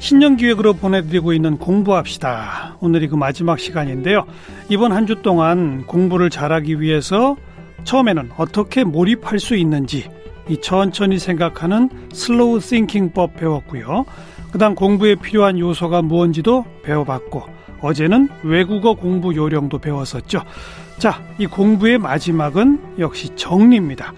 신년 기획으로 보내드리고 있는 공부합시다. 오늘이 그 마지막 시간인데요. 이번 한 주 동안 공부를 잘하기 위해서 처음에는 어떻게 몰입할 수 있는지 이 천천히 생각하는 slow thinking법 배웠고요. 그다음 공부에 필요한 요소가 무언지도 배워봤고 어제는 외국어 공부 요령도 배웠었죠. 자, 이 공부의 마지막은 역시 정리입니다.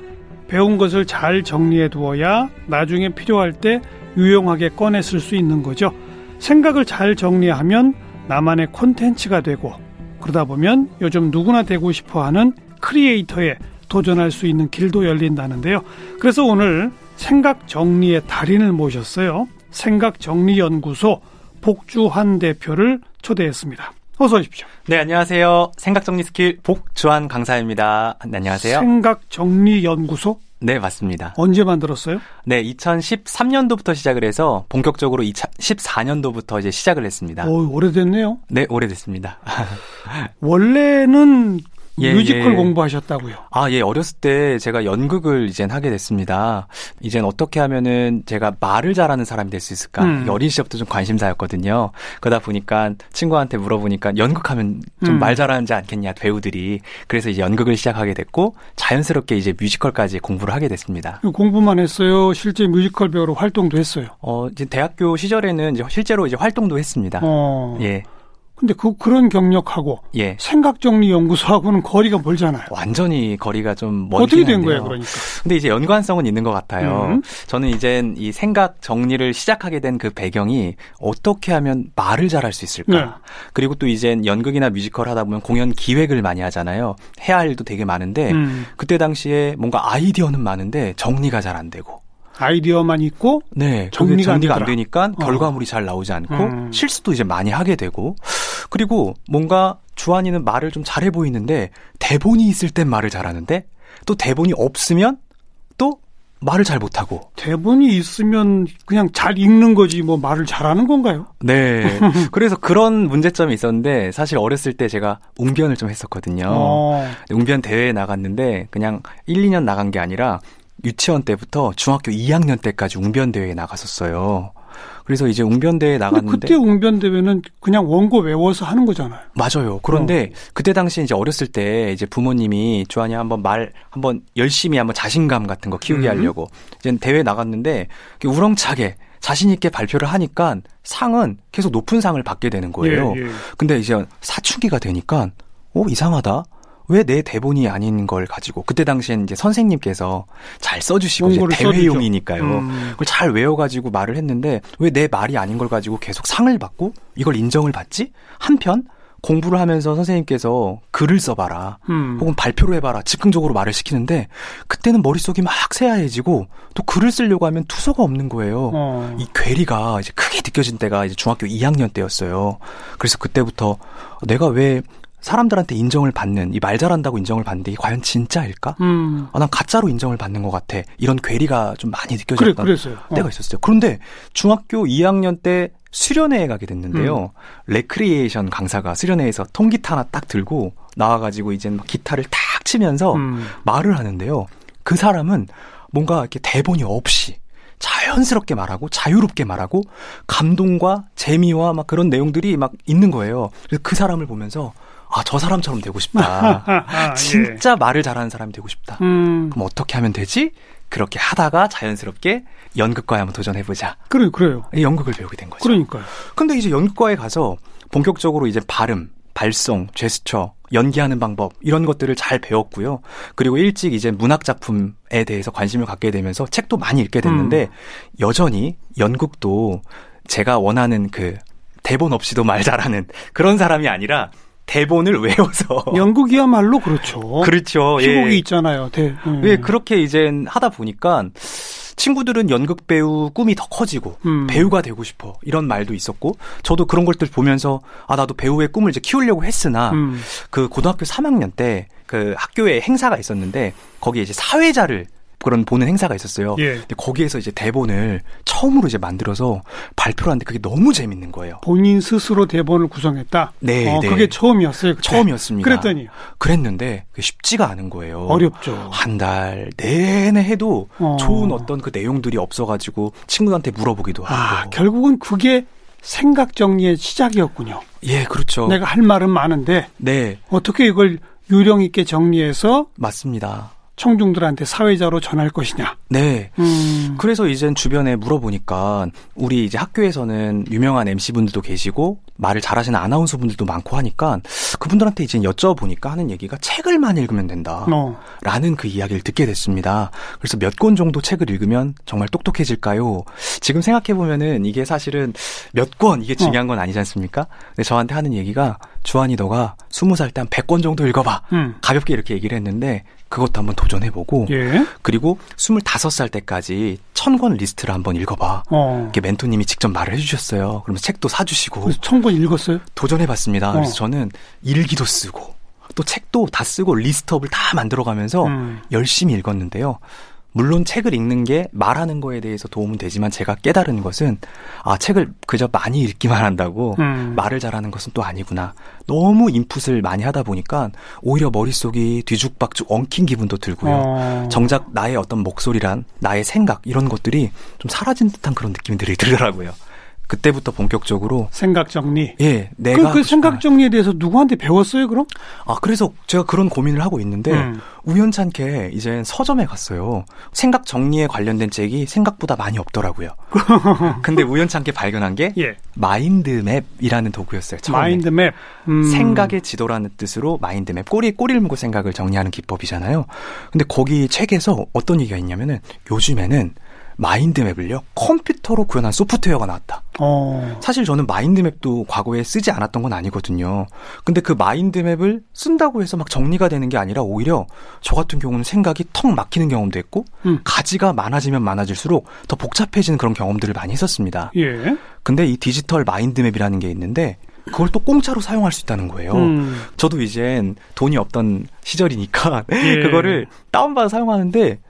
배운 것을 잘 정리해 두어야 나중에 필요할 때 유용하게 꺼내 쓸 수 있는 거죠. 생각을 잘 정리하면 나만의 콘텐츠가 되고 그러다 보면 요즘 누구나 되고 싶어 하는 크리에이터에 도전할 수 있는 길도 열린다는데요. 그래서 오늘 생각 정리의 달인을 모셨어요. 생각 정리 연구소 복주환 대표를 초대했습니다. 어서 오십시오. 네, 안녕하세요. 생각 정리 스킬 복주환 강사입니다. 네, 안녕하세요. 생각 정리 연구소? 네, 맞습니다. 언제 만들었어요? 네, 2013년도부터 시작을 해서 본격적으로 2014년도부터 이제 시작을 했습니다. 오, 오래됐네요. 네, 오래됐습니다. 원래는 예, 뮤지컬 예. 공부하셨다고요? 아, 예. 어렸을 때 제가 연극을 이젠 하게 됐습니다. 이젠 어떻게 하면은 제가 말을 잘하는 사람이 될 수 있을까? 음. 어린 시절부터 좀 관심사였거든요. 그러다 보니까 친구한테 물어보니까 연극하면 좀말 음. 잘하지 않겠냐, 배우들이. 그래서 이제 연극을 시작하게 됐고 자연스럽게 이제 뮤지컬까지 공부를 하게 됐습니다. 공부만 했어요? 실제 뮤지컬 배우로 활동도 했어요? 어, 이제 대학교 시절에는 이제 실제로 이제 활동도 했습니다. 어. 예. 근데 그 그런 경력하고 예. 생각 정리 연구소하고는 거리가 멀잖아요. 완전히 거리가 좀 멀긴 어떻게 된 한데요. 거예요, 그러니까? 근데 이제 연관성은 있는 것 같아요. 음. 저는 이제 이 생각 정리를 시작하게 된 그 배경이 어떻게 하면 말을 잘할 수 있을까? 네. 그리고 또 이제 연극이나 뮤지컬 하다 보면 공연 기획을 많이 하잖아요. 해야 할 일도 되게 많은데 음. 그때 당시에 뭔가 아이디어는 많은데 정리가 잘 안 되고 아이디어만 있고 네, 정리가, 정리가 안, 안, 되니까 어. 결과물이 잘 나오지 않고 음. 실수도 이제 많이 하게 되고 그리고 뭔가 주한이는 말을 좀 잘해 보이는데 대본이 있을 땐 말을 잘하는데 또 대본이 없으면 또 말을 잘 못하고 대본이 있으면 그냥 잘 읽는 거지 뭐 말을 잘하는 건가요? 네. 그래서 그런 문제점이 있었는데 사실 어렸을 때 제가 웅변을 좀 했었거든요. 어. 웅변 대회에 나갔는데 그냥 1, 2년 나간 게 아니라 유치원 때부터 중학교 2학년 때까지 웅변 대회에 나갔었어요. 그래서 이제 웅변대회에 나갔는데 그때 웅변대회는 그냥 원고 외워서 하는 거잖아요. 맞아요. 그런데 어. 그때 당시 이제 어렸을 때 이제 부모님이 주한이 한번 말 한번 열심히 한번 자신감 같은 거 키우게 음. 하려고 이제 대회 나갔는데 우렁차게 자신 있게 발표를 하니까 상은 계속 높은 상을 받게 되는 거예요. 예, 예. 근데 이제 사춘기가 되니까 어 이상하다. 왜 내 대본이 아닌 걸 가지고 그때 당시엔 이제 선생님께서 잘 써주시고 이제 대회용이니까요. 음. 그걸 잘 외워가지고 말을 했는데 왜 내 말이 아닌 걸 가지고 계속 상을 받고 이걸 인정을 받지? 한편 공부를 하면서 선생님께서 글을 써봐라. 음. 혹은 발표를 해봐라. 즉흥적으로 말을 시키는데 그때는 머릿속이 막 새하얘지고 또 글을 쓰려고 하면 투서가 없는 거예요. 어. 이 괴리가 이제 크게 느껴진 때가 이제 중학교 2학년 때였어요. 그래서 그때부터 내가 왜 사람들한테 인정을 받는 이 말 잘한다고 인정을 받는데 이 과연 진짜일까? 음. 아, 난 가짜로 인정을 받는 것 같아. 이런 괴리가 좀 많이 느껴졌던 그래, 어. 때가 있었어요. 그런데 중학교 2학년 때 수련회에 가게 됐는데요. 음. 레크리에이션 강사가 수련회에서 통기타 하나 딱 들고 나와가지고 이제 막 기타를 탁 치면서 음. 말을 하는데요. 그 사람은 뭔가 이렇게 대본이 없이 자연스럽게 말하고 자유롭게 말하고 감동과 재미와 막 그런 내용들이 막 있는 거예요. 그래서 그 사람을 보면서 아, 저 사람처럼 되고 싶다. 아, 진짜 예. 말을 잘하는 사람이 되고 싶다. 음. 그럼 어떻게 하면 되지? 그렇게 하다가 자연스럽게 연극과에 한번 도전해보자. 그래, 그래요. 연극을 배우게 된 거죠. 그러니까요. 근데 이제 연극과에 가서 본격적으로 이제 발음, 발성, 제스처, 연기하는 방법 이런 것들을 잘 배웠고요. 그리고 일찍 이제 문학 작품에 대해서 관심을 갖게 되면서 책도 많이 읽게 됐는데 음. 여전히 연극도 제가 원하는 그 대본 없이도 말 잘하는 그런 사람이 아니라 대본을 외워서 영국이야말로 그렇죠. 그렇죠. 희곡이 예. 있잖아요. 대, 음. 예, 그렇게 이제 하다 보니까 친구들은 연극 배우 꿈이 더 커지고 음. 배우가 되고 싶어 이런 말도 있었고 저도 그런 것들 보면서 아 나도 배우의 꿈을 이제 키우려고 했으나 음. 그 고등학교 3학년 때 그 학교에 행사가 있었는데 거기에 이제 사회자를 그런 보는 행사가 있었어요. 예. 근데 거기에서 이제 대본을 처음으로 이제 만들어서 발표를 하는데 그게 너무 재밌는 거예요. 본인 스스로 대본을 구성했다. 네, 어, 네. 그게 처음이었어요. 그때. 처음이었습니다. 그랬더니 그랬는데 쉽지가 않은 거예요. 어렵죠. 한 달 내내 해도 어. 좋은 어떤 그 내용들이 없어가지고 친구한테 물어보기도 아, 하고. 결국은 그게 생각 정리의 시작이었군요. 예, 그렇죠. 내가 할 말은 많은데 네, 어떻게 이걸 요령 있게 정리해서 맞습니다. 청중들한테 사회자로 전할 것이냐. 네. 음. 그래서 이젠 주변에 물어보니까 우리 이제 학교에서는 유명한 MC분들도 계시고 말을 잘하시는 아나운서분들도 많고 하니까 그분들한테 이제 여쭤보니까 하는 얘기가 책을 많이 읽으면 된다. 어. 라는 그 이야기를 듣게 됐습니다. 그래서 몇 권 정도 책을 읽으면 정말 똑똑해질까요? 지금 생각해보면은 이게 사실은 몇 권, 이게 중요한 건 아니지 않습니까? 근데 저한테 하는 얘기가 주한이 너가 스무 살 때한 100권 정도 읽어봐. 음. 가볍게 이렇게 얘기를 했는데 그것도 한번 도전해보고 예. 그리고 25살 때까지 천권 리스트를 한번 읽어봐. 어. 이렇게 멘토님이 직접 말을 해주셨어요. 그러면서 책도 사주시고 그래서 천권 읽었어요? 도전해봤습니다. 그래서 어. 저는 일기도 쓰고 또 책도 다 쓰고 list up을 다 만들어가면서 음. 열심히 읽었는데요. 물론 책을 읽는 게 말하는 거에 대해서 도움은 되지만 제가 깨달은 것은 아 책을 그저 많이 읽기만 한다고 음. 말을 잘하는 것은 또 아니구나. 너무 인풋을 많이 하다 보니까 오히려 머릿속이 뒤죽박죽 엉킨 기분도 들고요. 어. 정작 나의 어떤 목소리란 나의 생각 이런 것들이 좀 사라진 듯한 그런 느낌들이 들더라고요. 그때부터 본격적으로 생각 정리. 예 내가 그, 그 생각 정리에 대해서 누구한테 배웠어요, 그럼? 아, 그래서 제가 그런 고민을 하고 있는데, 음. 우연찮게 이제 서점에 갔어요. 생각 정리에 관련된 책이 생각보다 많이 없더라고요. 근데 우연찮게 발견한 게, 예. 마인드맵이라는 도구였어요. 처음에. 마인드맵. 음. 생각의 지도라는 뜻으로 마인드맵, 꼬리, 꼬리를 물고 생각을 정리하는 기법이잖아요. 근데 거기 책에서 어떤 얘기가 있냐면은, 요즘에는 마인드맵을요, 컴퓨터로 구현한 소프트웨어가 나왔다. 어. 사실 저는 마인드맵도 과거에 쓰지 않았던 건 아니거든요. 근데 그 마인드맵을 쓴다고 해서 막 정리가 되는 게 아니라 오히려 저 같은 경우는 생각이 턱 막히는 경험도 했고 음. 가지가 많아지면 많아질수록 더 복잡해지는 그런 경험들을 많이 했었습니다. 예. 근데 이 디지털 마인드맵이라는 게 있는데 그걸 또 공짜로 사용할 수 있다는 거예요. 음. 저도 이젠 돈이 없던 시절이니까 예. 그거를 다운받아 사용하는데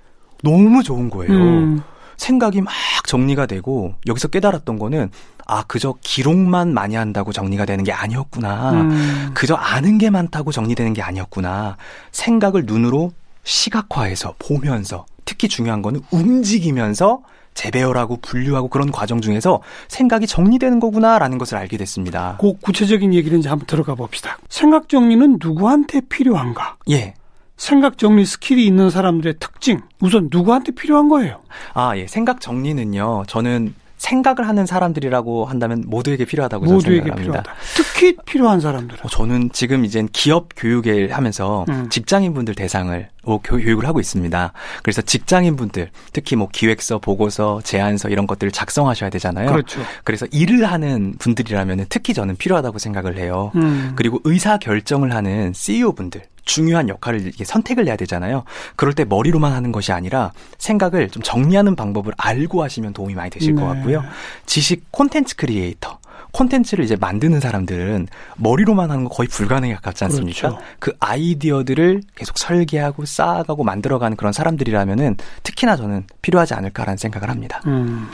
너무 좋은 거예요. 음. 생각이 막 정리가 되고 여기서 깨달았던 거는 아 그저 기록만 많이 한다고 정리가 되는 게 아니었구나. 음. 그저 아는 게 많다고 정리되는 게 아니었구나. 생각을 눈으로 시각화해서 보면서 특히 중요한 거는 움직이면서 재배열하고 분류하고 그런 과정 중에서 생각이 정리되는 거구나라는 것을 알게 됐습니다. 그 구체적인 얘기를 이제 한번 들어가 봅시다. 생각 정리는 누구한테 필요한가? 예. 생각 정리 skill이 있는 사람들의 특징. 우선 누구한테 필요한 거예요? 아, 예. 생각 정리는요. 저는 생각을 하는 사람들이라고 한다면 모두에게 필요하다고 저는 모두에게 생각합니다. 필요하다. 특히 필요한 사람들은. 어, 저는 지금 이제 기업 교육을 하면서 음. 직장인분들 대상을 어, 교- 교육을 하고 있습니다. 그래서 직장인분들 특히 뭐 기획서, 보고서, 제안서 이런 것들을 작성하셔야 되잖아요. 그렇죠. 그래서 일을 하는 분들이라면 특히 저는 필요하다고 생각을 해요. 음. 그리고 의사 결정을 하는 CEO분들 중요한 역할을 이렇게 선택을 해야 되잖아요. 그럴 때 머리로만 하는 것이 아니라 생각을 좀 정리하는 방법을 알고 하시면 도움이 많이 되실 것 네. 같고요. 지식 콘텐츠 크리에이터. 콘텐츠를 이제 만드는 사람들은 머리로만 하는 거 거의 불가능에 가깝지 않습니까? 그렇죠. 그 아이디어들을 계속 설계하고 쌓아가고 만들어가는 그런 사람들이라면은 특히나 저는 필요하지 않을까라는 생각을 합니다. 음.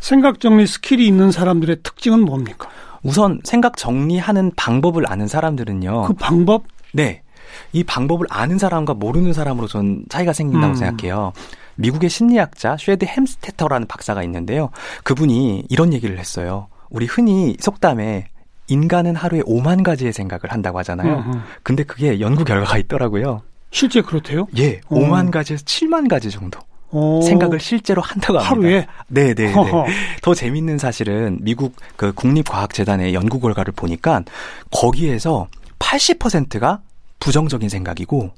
생각 정리 skill이 있는 사람들의 특징은 뭡니까? 우선 생각 정리하는 방법을 아는 사람들은요. 그 방법? 네. 이 방법을 아는 사람과 모르는 사람으로 전 차이가 생긴다고 음. 생각해요. 미국의 심리학자 쉐드 헬름스테터라는 박사가 있는데요. 그분이 이런 얘기를 했어요. 우리 흔히 속담에 인간은 하루에 5만 가지의 생각을 한다고 하잖아요. 음, 음. 근데 그게 연구 결과가 있더라고요. 실제 그렇대요? 예, 어. 5만 가지에서 7만 가지 정도 어. 생각을 실제로 한다고 합니다. 하루에? 네, 네, 네. 더 재밌는 사실은 미국 그 국립과학재단의 연구 결과를 보니까 거기에서 80%가 부정적인 생각이고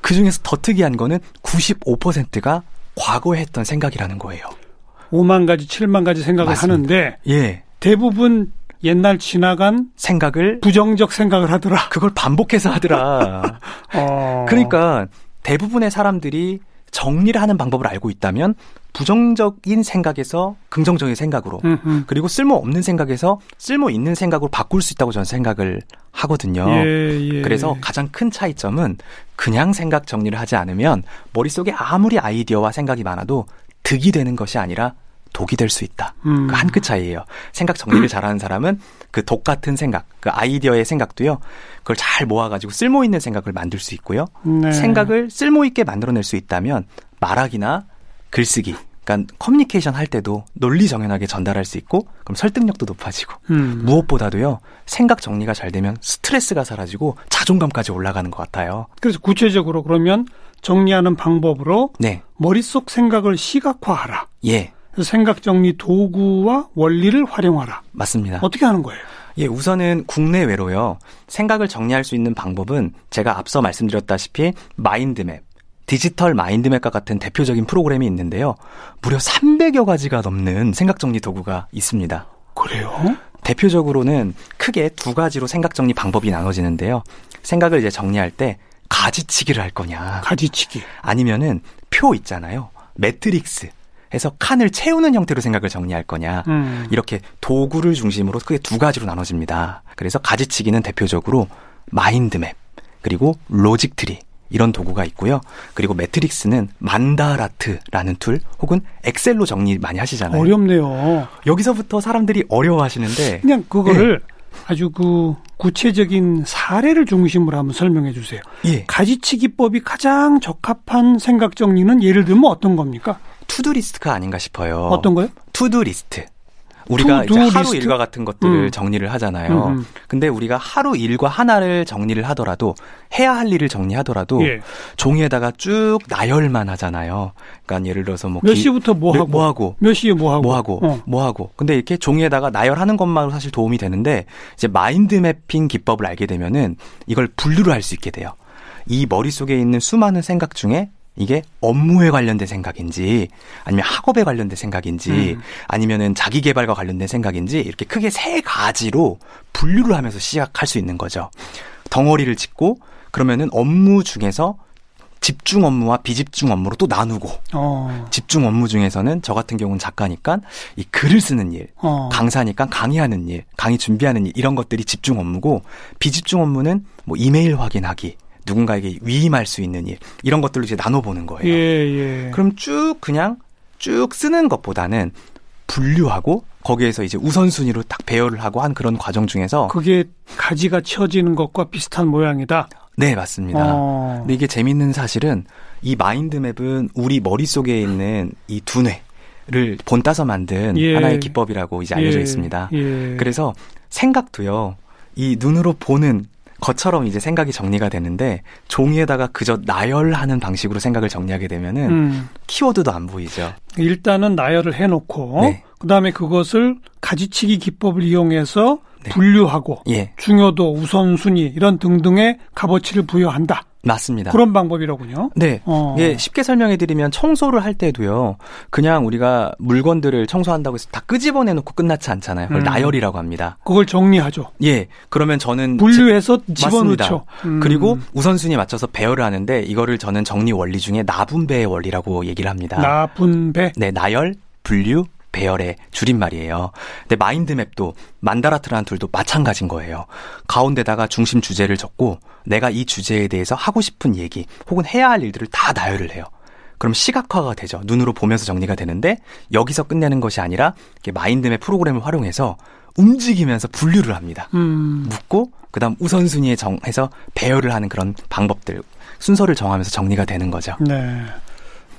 그 중에서 더 특이한 거는 95%가 과거에 했던 생각이라는 거예요. 5만 가지, 7만 가지 생각을 맞습니다. 하는데 예. 대부분 옛날 지나간 생각을 부정적 생각을 하더라. 그걸 반복해서 하더라. 어. 그러니까 대부분의 사람들이 정리를 하는 방법을 알고 있다면 부정적인 생각에서 긍정적인 생각으로 음, 음. 그리고 쓸모 없는 생각에서 쓸모 있는 생각으로 바꿀 수 있다고 저는 생각을 하거든요. 예, 예. 그래서 가장 큰 차이점은 그냥 생각 정리를 하지 않으면 머릿속에 아무리 아이디어와 생각이 많아도 득이 되는 것이 아니라 독이 될 수 있다. 음. 그 한 끗 차이예요. 생각 정리를 잘하는 사람은 그 독 같은 생각, 그 아이디어의 생각도요. 그걸 잘 모아가지고 쓸모 있는 생각을 만들 수 있고요. 네. 생각을 쓸모 있게 만들어낼 수 있다면 말하기나 글쓰기, 그러니까 커뮤니케이션 할 때도 논리 정연하게 전달할 수 있고 그럼 설득력도 높아지고 음. 무엇보다도요 생각 정리가 잘 되면 스트레스가 사라지고 자존감까지 올라가는 것 같아요. 그래서 구체적으로 그러면 정리하는 방법으로 네, 머릿속 생각을 시각화하라. 예, 생각 정리 도구와 원리를 활용하라. 맞습니다. 어떻게 하는 거예요? 예, 우선은 국내외로요. 생각을 정리할 수 있는 방법은 제가 앞서 말씀드렸다시피 mind map, 디지털 mind map과 같은 대표적인 프로그램이 있는데요. 무려 300여 가지가 넘는 생각 정리 도구가 있습니다. 그래요? 대표적으로는 크게 두 가지로 생각 정리 방법이 나눠지는데요. 생각을 이제 정리할 때 가지치기를 할 거냐, 가지치기. 아니면은 표 있잖아요. 매트릭스 해서 칸을 채우는 형태로 생각을 정리할 거냐. 음. 이렇게 도구를 중심으로 크게 두 가지로 나눠집니다. 그래서 가지치기는 대표적으로 mind map, 그리고 logic tree, 이런 도구가 있고요. 그리고 매트릭스는 만다라트라는 tool 혹은 엑셀로 정리 많이 하시잖아요. 어렵네요. 여기서부터 사람들이 어려워하시는데 그냥 그거를 아주 그 구체적인 사례를 중심으로 한번 설명해 주세요. 예, 가지치기법이 가장 적합한 생각 정리는 예를 들면 어떤 겁니까? to-do list가 아닌가 싶어요. 어떤 거요? to-do list. 우리가 이제 하루 리스트? 일과 같은 것들을 음. 정리를 하잖아요. 음, 음. 근데 우리가 하루 일과 하나를 정리를 하더라도 해야 할 일을 정리하더라도 예. 종이에다가 쭉 나열만 하잖아요. 그러니까 예를 들어서 뭐몇 기- 시부터 뭐 네, 하고, 뭐 하고 몇 시에 뭐 하고, 뭐 하고 어. 뭐 하고 근데 이렇게 종이에다가 나열하는 것만으로 사실 도움이 되는데 이제 마인드 매핑 기법을 알게 되면은 이걸 분류를 할 수 있게 돼요. 이 머릿속에 있는 수많은 생각 중에 이게 업무에 관련된 생각인지 아니면 학업에 관련된 생각인지 음. 아니면은 자기 개발과 관련된 생각인지 이렇게 크게 세 가지로 분류를 하면서 시작할 수 있는 거죠. 덩어리를 짓고 그러면은 업무 중에서 집중 업무와 비집중 업무로 또 나누고 어, 집중 업무 중에서는 저 같은 경우는 작가니까 이 글을 쓰는 일, 어. 강사니까 강의하는 일, 강의 준비하는 일 이런 것들이 집중 업무고 비집중 업무는 뭐 이메일 확인하기, 누군가에게 위임할 수 있는 일 이런 것들로 이제 나눠보는 거예요. 예, 예. 그럼 쭉 그냥 쭉 쓰는 것보다는 분류하고 거기에서 이제 우선순위로 딱 배열을 하고 한 그런 과정 중에서 그게 가지가 쳐지는 것과 비슷한 모양이다. 네 맞습니다. 어. 근데 이게 재밌는 사실은 이 마인드맵은 우리 머릿속에 있는 이 두뇌 를 본따서 만든 예. 하나의 기법이라고 이제 알려져 예, 있습니다. 예. 그래서 생각도요. 이 눈으로 보는 것처럼 이제 생각이 정리가 되는데 종이에다가 그저 나열하는 방식으로 생각을 정리하게 되면은 음, 키워드도 안 보이죠. 일단은 나열을 해놓고 네. 그다음에 그것을 가지치기 기법을 이용해서 네. 분류하고 예, 중요도, 우선순위 이런 등등의 값어치를 부여한다. 맞습니다. 그런 방법이로군요. 네. 어. 이게 쉽게 설명해 드리면 청소를 할 때도요. 그냥 우리가 물건들을 청소한다고 해서 다 끄집어내 놓고 끝나지 않잖아요. 그걸 음. 나열이라고 합니다. 그걸 정리하죠. 예. 그러면 저는 분류해서 제- 집어넣죠. 음. 그리고 우선순위에 맞춰서 배열을 하는데 이거를 저는 정리 원리 중에 나분배의 원리라고 얘기를 합니다. 나분배. 네, 나열, 분류, 배열의 줄임말이에요. 근데 마인드맵도 만다라트라는 툴도 마찬가지인 거예요. 가운데다가 중심 주제를 적고 내가 이 주제에 대해서 하고 싶은 얘기 혹은 해야 할 일들을 다 나열을 해요. 그럼 시각화가 되죠. 눈으로 보면서 정리가 되는데 여기서 끝내는 것이 아니라 마인드맵 프로그램을 활용해서 움직이면서 분류를 합니다. 음. 묻고 그다음 우선순위에 정해서 배열을 하는 그런 방법들 순서를 정하면서 정리가 되는 거죠. 네.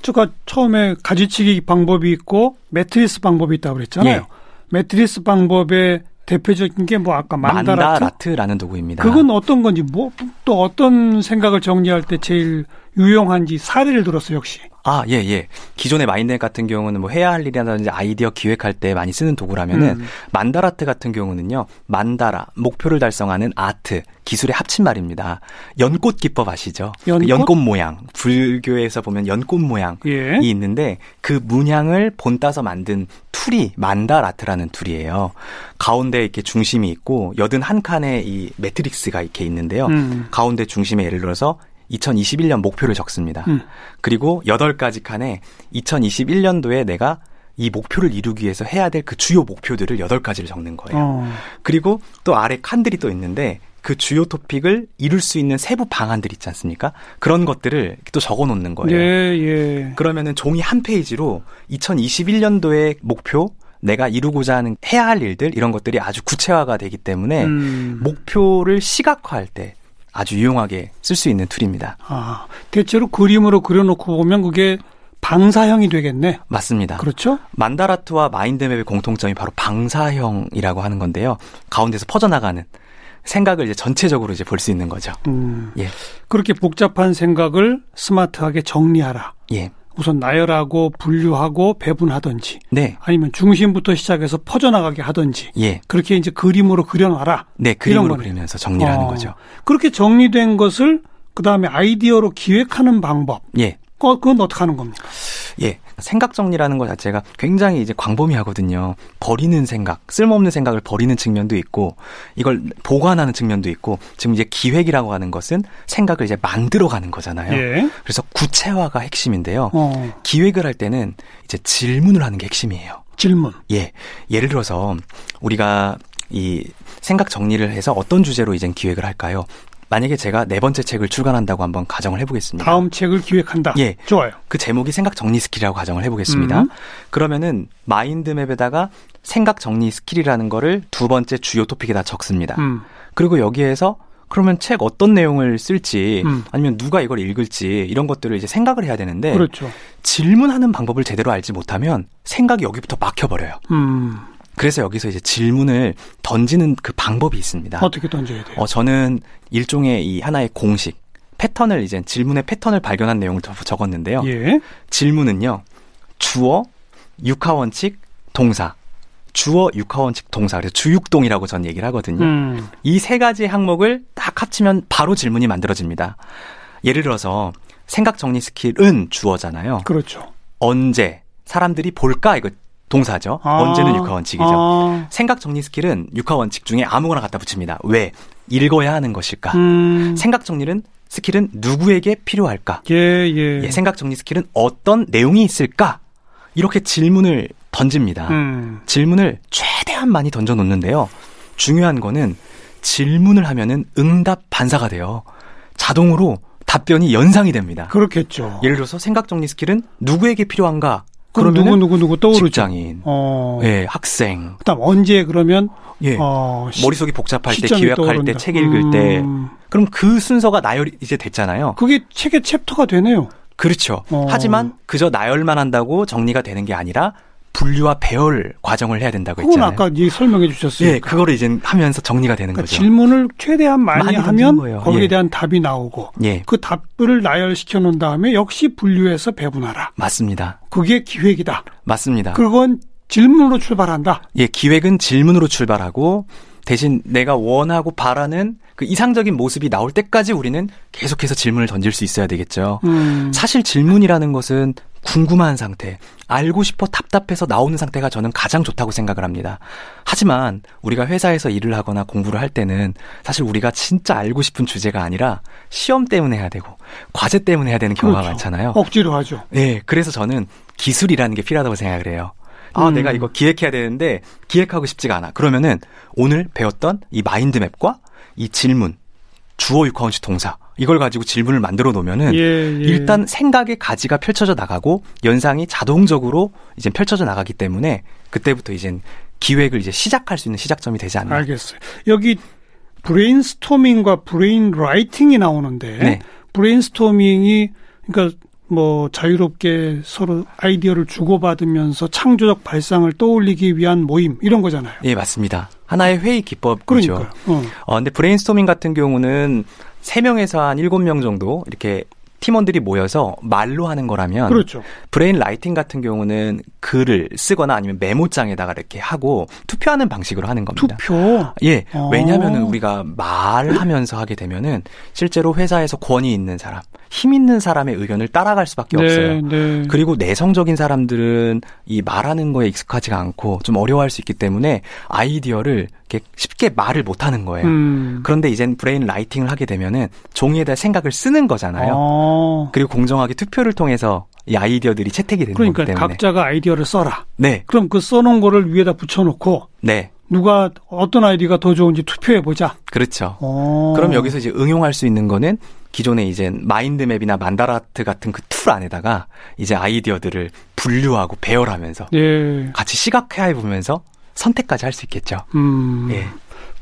제가 처음에 가지치기 방법이 있고 매트리스 방법이 있다고 그랬잖아요. 예. 매트리스 방법의 대표적인 게 뭐 아까 만다라트. 만다라트라는 도구입니다. 그건 어떤 건지 뭐 또 어떤 생각을 정리할 때 제일 유용한지 사례를 들었어 요 역시. 아, 예, 예. 기존의 mind map 같은 경우는 뭐 해야 할 일이라든지 아이디어 기획할 때 많이 쓰는 도구라면은 음. 만다라트 같은 경우는요. 만다라, 목표를 달성하는 아트, 기술의 합친 말입니다. 연꽃 기법 아시죠? 연꽃? 그 연꽃 모양. 불교에서 보면 연꽃 모양이 예. 있는데 그 문양을 본따서 만든 tool이 만다라트라는 tool이에요. 가운데 이렇게 중심이 있고 여든 한 칸에 이 매트릭스가 이렇게 있는데요. 음. 가운데 중심에 예를 들어서 2021년 목표를 적습니다. 음. 그리고 8가지 칸에 2021년도에 내가 이 목표를 이루기 위해서 해야 될 그 주요 목표들을 8가지를 적는 거예요. 어. 그리고 또 아래 칸들이 또 있는데 그 주요 토픽을 이룰 수 있는 세부 방안들 있지 않습니까? 그런 것들을 또 적어 놓는 거예요. 예, 예. 그러면은 종이 한 페이지로 2021년도의 목표, 내가 이루고자 하는 해야 할 일들 이런 것들이 아주 구체화가 되기 때문에 음. 목표를 시각화할 때 아주 유용하게 쓸 수 있는 툴입니다. 아, 대체로 그림으로 그려놓고 보면 그게 방사형이 되겠네. 맞습니다. 그렇죠? 만다라트와 마인드맵의 공통점이 바로 방사형이라고 하는 건데요. 가운데서 퍼져나가는 생각을 이제 전체적으로 이제 볼 수 있는 거죠. 음. 예. 그렇게 복잡한 생각을 스마트하게 정리하라. 예. 우선 나열하고 분류하고 배분하든지 네. 아니면 중심부터 시작해서 퍼져나가게 하든지 예. 그렇게 이제 그림으로 그려놔라. 네, 그림으로. 그리면서 정리를 하는 어. 거죠. 그렇게 정리된 것을 그 다음에 아이디어로 기획하는 방법. 예. 어, 그건 어떻게 하는 겁니까? 예. 생각 정리라는 것 자체가 굉장히 이제 광범위하거든요. 버리는 생각, 쓸모없는 생각을 버리는 측면도 있고, 이걸 보관하는 측면도 있고, 지금 이제 기획이라고 하는 것은 생각을 이제 만들어 가는 거잖아요. 예. 그래서 구체화가 핵심인데요. 어, 기획을 할 때는 이제 질문을 하는 게 핵심이에요. 질문. 예. 예를 들어서 우리가 이 생각 정리를 해서 어떤 주제로 이제 기획을 할까요? 만약에 제가 네 번째 책을 출간한다고 한번 가정을 해보겠습니다. 다음 책을 기획한다. 예. 좋아요. 그 제목이 생각 정리 skill이라고 가정을 해보겠습니다. 음. 그러면은 mind map에다가 생각 정리 skill이라는 거를 두 번째 주요 토픽에다 적습니다. 음. 그리고 여기에서 그러면 책 어떤 내용을 쓸지 음. 아니면 누가 이걸 읽을지 이런 것들을 이제 생각을 해야 되는데 그렇죠. 질문하는 방법을 제대로 알지 못하면 생각이 여기부터 막혀버려요. 음. 그래서 여기서 이제 질문을 던지는 그 방법이 있습니다. 어떻게 던져야 돼요? 어, 저는 일종의 이 하나의 공식, 패턴을 이제 질문의 패턴을 발견한 내용을 더 적었는데요. 예. 질문은요, 주어, 육하원칙, 동사. 주어, 육하원칙, 동사. 그래서 주육동이라고 전 얘기를 하거든요. 음. 이세 가지 항목을 딱 합치면 바로 질문이 만들어집니다. 예를 들어서 생각 정리 스킬은 주어잖아요. 그렇죠. 언제 사람들이 볼까 이거 동사죠. 아. 언제는 육하 원칙이죠. 아. 생각 정리 skill은 육하 원칙 중에 아무거나 갖다 붙입니다. 왜? 읽어야 하는 것일까? 음. 생각 정리는 skill은 누구에게 필요할까? 예, 예. 예, 생각 정리 skill은 어떤 내용이 있을까? 이렇게 질문을 던집니다. 음. 질문을 최대한 많이 던져 놓는데요. 중요한 거는 질문을 하면은 응답 반사가 돼요. 자동으로 답변이 연상이 됩니다. 그렇겠죠. 예를 들어서 생각 정리 skill은 누구에게 필요한가? 그럼 누구 누구 누구 떠오르죠. 직장인, 어. 예, 학생, 그다음 언제 그러면 예, 어, 시- 머릿속이 복잡할 때, 기획할 때, 떠오른다. 책 읽을 때, 음. 그럼 그 순서가 나열이 이제 됐잖아요. 그게 책의 챕터가 되네요. 그렇죠. 어. 하지만 그저 나열만 한다고 정리가 되는 게 아니라 분류와 배열 과정을 해야 된다고 그건 했잖아요. 아까 이 설명해 주셨어요. 예, 그거를 이제 하면서 정리가 되는 그러니까 거죠. 질문을 최대한 많이, 많이 하면. 거기에 예. 대한 답이 나오고 예, 그 답을 나열시켜 놓은 다음에 역시 분류해서 배분하라. 맞습니다. 그게 기획이다. 맞습니다. 그건 질문으로 출발한다. 예, 기획은 질문으로 출발하고 대신 내가 원하고 바라는 그 이상적인 모습이 나올 때까지 우리는 계속해서 질문을 던질 수 있어야 되겠죠. 음. 사실 질문이라는 것은 궁금한 상태, 알고 싶어 답답해서 나오는 상태가 저는 가장 좋다고 생각을 합니다. 하지만 우리가 회사에서 일을 하거나 공부를 할 때는 사실 우리가 진짜 알고 싶은 주제가 아니라 시험 때문에 해야 되고 과제 때문에 해야 되는 경우가 그렇죠. 많잖아요. 억지로 하죠. 예, 그래서 저는 기술이라는 게 필요하다고 생각을 해요. 아, 음. 내가 이거 기획해야 되는데 기획하고 싶지가 않아. 그러면은 오늘 배웠던 이 마인드맵과 이 질문, 주어 육하원식 동사 이걸 가지고 질문을 만들어 놓으면은 예, 예. 일단 생각의 가지가 펼쳐져 나가고 연상이 자동적으로 이제 펼쳐져 나가기 때문에 그때부터 이제 기획을 이제 시작할 수 있는 시작점이 되지 않나. 알겠어요. 여기 브레인스토밍과 brain writing이 나오는데 네. 브레인스토밍이 그러니까 뭐 자유롭게 서로 아이디어를 주고받으면서 창조적 발상을 떠올리기 위한 모임 이런 거잖아요. 예, 맞습니다. 하나의 회의 기법이죠. 그러니까요. 어. 어, 근데 브레인스토밍 같은 경우는 3명에서 한 7명 정도 이렇게 팀원들이 모여서 말로 하는 거라면 그렇죠. brain writing 같은 경우는 글을 쓰거나 아니면 메모장에다가 이렇게 하고 투표하는 방식으로 하는 겁니다. 투표. 예, 어. 왜냐하면은 우리가 말하면서 하게 되면은 실제로 회사에서 권위 있는 사람, 힘 있는 사람의 의견을 따라갈 수밖에 네, 없어요. 네. 그리고 내성적인 사람들은 이 말하는 거에 익숙하지가 않고 좀 어려워할 수 있기 때문에 아이디어를 이렇게 쉽게 말을 못 하는 거예요. 음. 그런데 이젠 brain writing을 하게 되면은 종이에다 생각을 쓰는 거잖아요. 어. 그리고 공정하게 투표를 통해서 이 아이디어들이 채택이 되는 그러니까 거기 때문에. 각자가 아이디어를 써라. 네, 그럼 그 써놓은 거를 위에다 붙여놓고 네, 누가 어떤 아이디어가 더 좋은지 투표해 보자. 그렇죠. 어. 그럼 여기서 이제 응용할 수 있는 거는 기존에 이제 mind map이나 만다라트 같은 그 tool 안에다가 이제 아이디어들을 분류하고 배열하면서 예. 같이 시각화해 보면서 선택까지 할 수 있겠죠. 음. 예.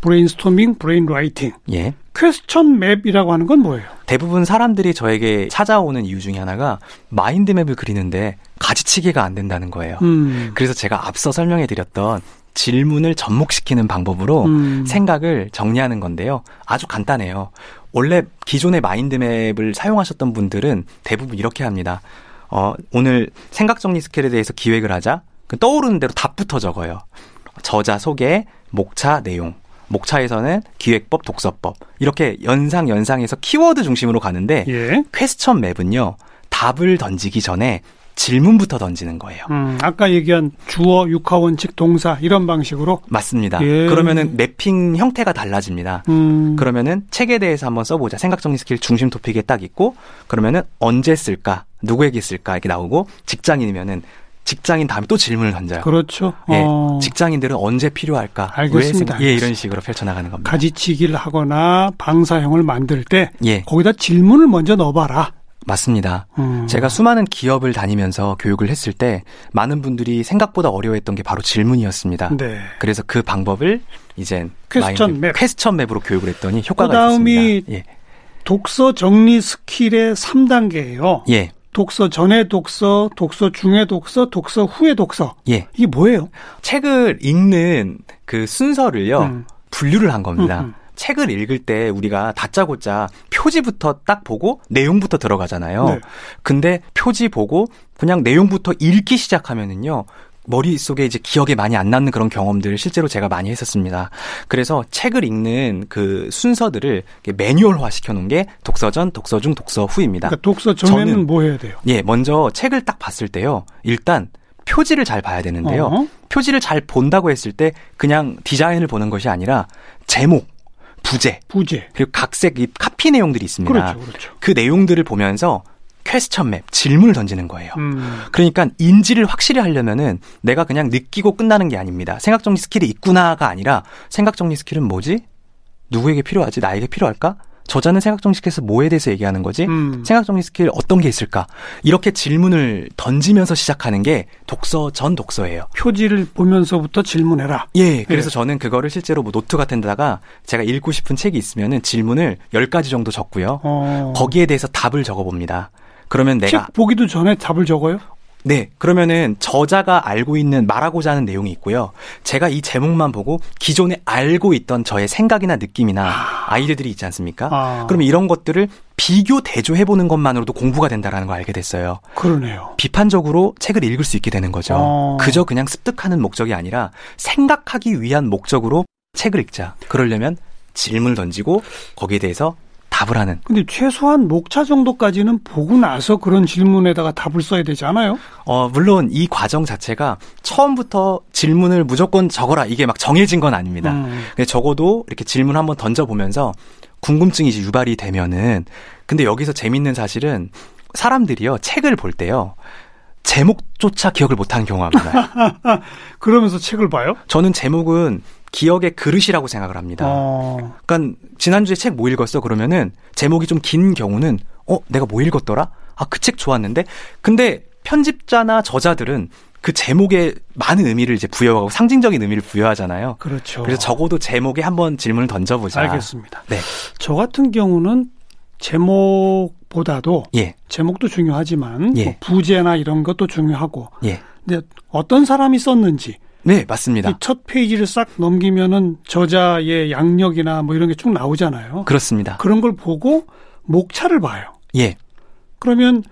브레인스토밍, brain writing. 예. question map이라고 하는 건 뭐예요? 대부분 사람들이 저에게 찾아오는 이유 중에 하나가 마인드맵을 그리는데 가지치기가 안 된다는 거예요. 음. 그래서 제가 앞서 설명해 드렸던 질문을 접목시키는 방법으로 음. 생각을 정리하는 건데요. 아주 간단해요. 원래 기존의 마인드맵을 사용하셨던 분들은 대부분 이렇게 합니다. 어, 오늘 생각 정리 스킬에 대해서 기획을 하자. 그 떠오르는 대로 답부터 적어요. 저자 소개, 목차 내용. 목차에서는 기획법, 독서법. 이렇게 연상 연상해서 키워드 중심으로 가는데 예. question map은요. 답을 던지기 전에 질문부터 던지는 거예요. 음, 아까 얘기한 주어, 육하 원칙, 동사 이런 방식으로. 맞습니다. 예. 그러면은 매핑 형태가 달라집니다. 음. 그러면은 책에 대해서 한번 써보자. 생각 정리 스킬 중심 토픽에 딱 있고 그러면은 언제 쓸까, 누구에게 쓸까 이렇게 나오고 직장인이면은 직장인 다음에 또 질문을 던져요. 그렇죠. 예, 어, 직장인들은 언제 필요할까? 알겠습니다. 왜, 생- 예, 이런 식으로 펼쳐나가는 겁니다. 가지치기를 하거나 방사형을 만들 때 예, 거기다 질문을 먼저 넣어봐라. 맞습니다. 음. 제가 수많은 기업을 다니면서 교육을 했을 때 많은 분들이 생각보다 어려워했던 게 바로 질문이었습니다. 네. 그래서 그 방법을 이젠 question mind- map. question map으로 교육을 했더니 효과가 그다음이 있었습니다. 예. 독서 정리 스킬의 3단계예요. 예. 독서 전에 독서, 독서 중에 독서, 독서 후에 독서. 예. 이게 뭐예요? 책을 읽는 그 순서를요, 음. 분류를 한 겁니다. 음, 음. 책을 읽을 때 우리가 다짜고짜 표지부터 딱 보고 내용부터 들어가잖아요. 네. 근데 표지 보고 그냥 내용부터 읽기 시작하면은요, 머릿속에 이제 기억에 많이 안 남는 그런 경험들을 실제로 제가 많이 했었습니다. 그래서 책을 읽는 그 순서들을 매뉴얼화 시켜놓은 게 독서 전, 독서 중, 독서 후입니다. 그러니까 독서 전에는 저는- 뭐 해야 돼요? 예, 먼저 책을 딱 봤을 때요. 일단 표지를 잘 봐야 되는데요. 어? 표지를 잘 본다고 했을 때 그냥 디자인을 보는 것이 아니라 제목, 부제, 부제. 그리고 각각의 카피 내용들이 있습니다. 그렇죠, 그렇죠. 그 내용들을 보면서 question map, 질문을 던지는 거예요. 음. 그러니까 인지를 확실히 하려면은 내가 그냥 느끼고 끝나는 게 아닙니다. 생각 정리 스킬이 있구나가 아니라 생각 정리 스킬은 뭐지? 누구에게 필요하지? 나에게 필요할까? 저자는 생각 정리 스킬에서 뭐에 대해서 얘기하는 거지? 음. 생각 정리 스킬 어떤 게 있을까? 이렇게 질문을 던지면서 시작하는 게 독서 전 독서예요. 표지를 보면서부터 질문해라. 예, 그래서 예. 저는 그거를 실제로 뭐 노트 같은 데다가 제가 읽고 싶은 책이 있으면은 질문을 10가지 정도 적고요. 어. 거기에 대해서 답을 적어 봅니다. 그러면 내가 책 보기도 전에 답을 적어요? 네, 그러면은 저자가 알고 있는 말하고자 하는 내용이 있고요. 제가 이 제목만 보고 기존에 알고 있던 저의 생각이나 느낌이나 아 이디어들이 있지 않습니까? 아. 그러면 이런 것들을 비교 대조해 보는 것만으로도 공부가 된다라는 걸 알게 됐어요. 그러네요. 비판적으로 책을 읽을 수 있게 되는 거죠. 어. 그저 그냥 습득하는 목적이 아니라 생각하기 위한 목적으로 책을 읽자. 그러려면 질문을 던지고 거기에 대해서 답을 하는 근데 최소한 목차 정도까지는 보고 나서 그런 질문에다가 답을 써야 되지 않아요? 어, 물론 이 과정 자체가 처음부터 질문을 무조건 적어라 이게 막 정해진 건 아닙니다. 음. 근데 적어도 이렇게 질문 한번 던져보면서 궁금증이 이제 유발이 되면은 근데 여기서 재밌는 사실은 사람들이요 책을 볼 때요 제목조차 기억을 못하는 경우가 많아요. 그러면서 책을 봐요? 저는 제목은 기억의 그릇이라고 생각을 합니다. 어. 그러니까 지난주에 책 뭐 읽었어 그러면은 제목이 좀 긴 경우는 어 내가 뭐 읽었더라? 아 그 책 좋았는데 근데 편집자나 저자들은 그 제목에 많은 의미를 이제 부여하고 상징적인 의미를 부여하잖아요. 그렇죠. 그래서 적어도 제목에 한번 질문을 던져보자. 알겠습니다. 네. 저 같은 경우는 제목보다도 예, 제목도 중요하지만 예. 뭐 부제나 이런 것도 중요하고 예. 근데 어떤 사람이 썼는지 네, 맞습니다. 이첫 페이지를 싹 넘기면은 저자의 양력이나 뭐 이런 게 쭉 나오잖아요. 그렇습니다. 그런 걸 보고 목차를 봐요. 예, 그러면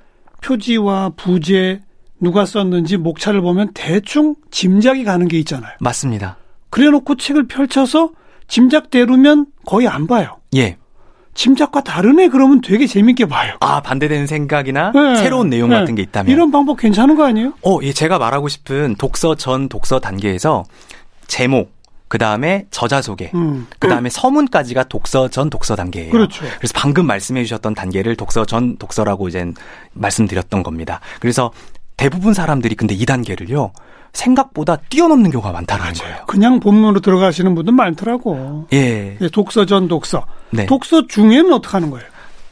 표지와 부제 누가 썼는지 목차를 보면 대충 짐작이 가는 게 있잖아요. 맞습니다. 그래 놓고 책을 펼쳐서 짐작대로면 거의 안 봐요. 예, 짐작과 다르네 그러면 되게 재밌게 봐요. 아, 반대되는 생각이나 네. 새로운 내용 네. 같은 게 있다면. 이런 방법 괜찮은 거 아니에요? 어, 예, 제가 말하고 싶은 독서 전 독서 단계에서 제목, 그 다음에 저자 소개, 음. 그 다음에 서문까지가 독서 전 독서 단계예요. 그렇죠. 그래서 방금 말씀해 주셨던 단계를 독서 전 독서라고 이제 말씀드렸던 겁니다. 그래서 대부분 사람들이 근데 이 단계를요, 생각보다 뛰어넘는 경우가 많다는 거예요. 그냥 본문으로 들어가시는 분들 많더라고. 예. 예, 독서 전 독서. 네. 독서 중에는 어떻게 하는 거예요?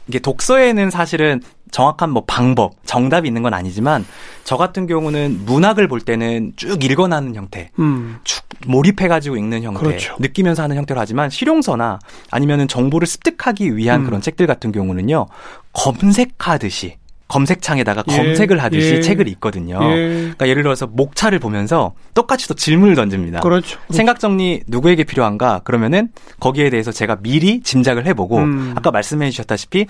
이게 독서에는 사실은 정확한 뭐 방법, 정답이 있는 건 아니지만 저 같은 경우는 문학을 볼 때는 쭉 읽어나는 형태, 음. 쭉 몰입해가지고 읽는 형태, 그렇죠. 느끼면서 하는 형태로 하지만 실용서나 아니면은 정보를 습득하기 위한 음. 그런 책들 같은 경우는요 검색하듯이 검색창에다가 예, 검색을 하듯이 예. 책을 읽거든요. 예. 그러니까 예를 들어서 목차를 보면서 똑같이 또 질문을 던집니다. 그렇죠. 생각 정리 누구에게 필요한가? 그러면은 거기에 대해서 제가 미리 짐작을 해보고 음. 아까 말씀해 주셨다시피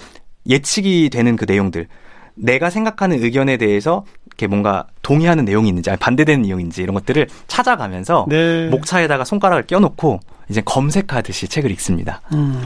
예측이 되는 그 내용들 내가 생각하는 의견에 대해서 이렇게 뭔가 동의하는 내용이 있는지 아니 반대되는 내용인지 이런 것들을 찾아가면서 네. 목차에다가 손가락을 껴놓고 이제 검색하듯이 책을 읽습니다. 음.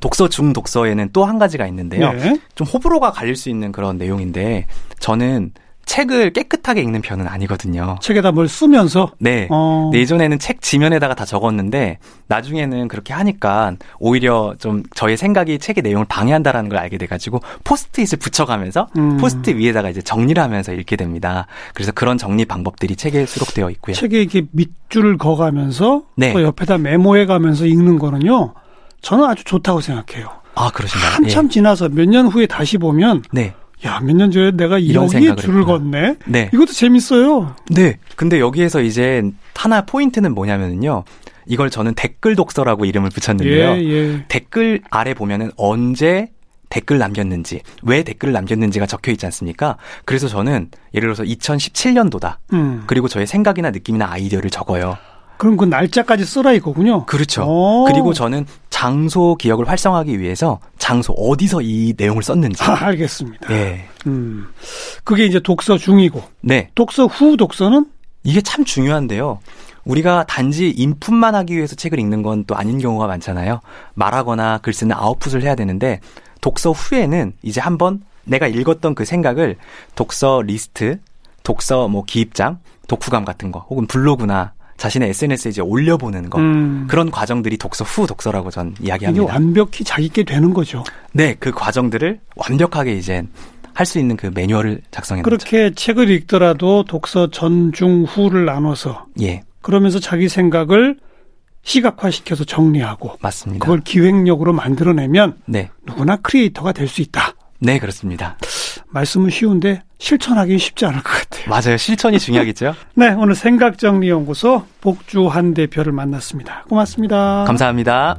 독서 중 독서에는 또 한 가지가 있는데요. 네. 좀 호불호가 갈릴 수 있는 그런 내용인데 저는 책을 깨끗하게 읽는 편은 아니거든요. 책에다 뭘 쓰면서 네. 어. 네, 예전에는 책 지면에다가 다 적었는데 나중에는 그렇게 하니까 오히려 좀 저의 생각이 책의 내용을 방해한다라는 걸 알게 돼가지고 포스트잇을 붙여가면서 음. 포스트 위에다가 이제 정리를 하면서 읽게 됩니다. 그래서 그런 정리 방법들이 책에 수록되어 있고요. 책에 이렇게 밑줄을 그어가면서 네. 또 옆에다 메모해가면서 읽는 거는요. 저는 아주 좋다고 생각해요. 아 그러신가요? 한참 지나서 몇 년 후에 다시 보면 예. 네, 야 몇 년 전에 내가 이런 여기에 줄을. 걷네. 네, 이것도 재밌어요. 네. 근데 여기에서 이제 하나 포인트는 뭐냐면요. 이걸 저는 댓글 독서라고 이름을 붙였는데요. 예, 예. 댓글 아래 보면은 언제 댓글 남겼는지, 왜 댓글을 남겼는지가 적혀 있지 않습니까? 그래서 저는 예를 들어서 2017년도다. 음. 그리고 저의 생각이나 느낌이나 아이디어를 적어요. 그럼 그 날짜까지 쓰라 이거군요. 그렇죠. 오. 그리고 저는 장소 기억을 활성화하기 위해서 장소 어디서 이 내용을 썼는지. 아, 알겠습니다. 네. 음. 그게 이제 독서 중이고 네. 독서 후 독서는 이게 참 중요한데요. 우리가 단지 인풋만 하기 위해서 책을 읽는 건 또 아닌 경우가 많잖아요. 말하거나 글 쓰는 아웃풋을 해야 되는데 독서 후에는 이제 한번 내가 읽었던 그 생각을 독서 리스트, 독서 뭐 기입장, 독후감 같은 거 혹은 블로그나 자신의 SNS에 이제 올려보는 거 음. 그런 과정들이 독서 후 독서라고 전 이게 이야기합니다. 완벽히 자기께 되는 거죠. 네, 그 과정들을 완벽하게 이제 할 수 있는 그 매뉴얼을 작성해. 그렇게 책을 읽더라도 독서 전, 중, 후를 나눠서 예, 그러면서 자기 생각을 시각화시켜서 정리하고 맞습니다. 그걸 기획력으로 만들어내면 네, 누구나 크리에이터가 될 수 있다. 네 그렇습니다. 말씀은 쉬운데 실천하기 쉽지 않을 것 같아요. 맞아요. 실천이 중요하겠죠. 네, 오늘 생각정리연구소 복주한 대표를 만났습니다. 고맙습니다. 감사합니다.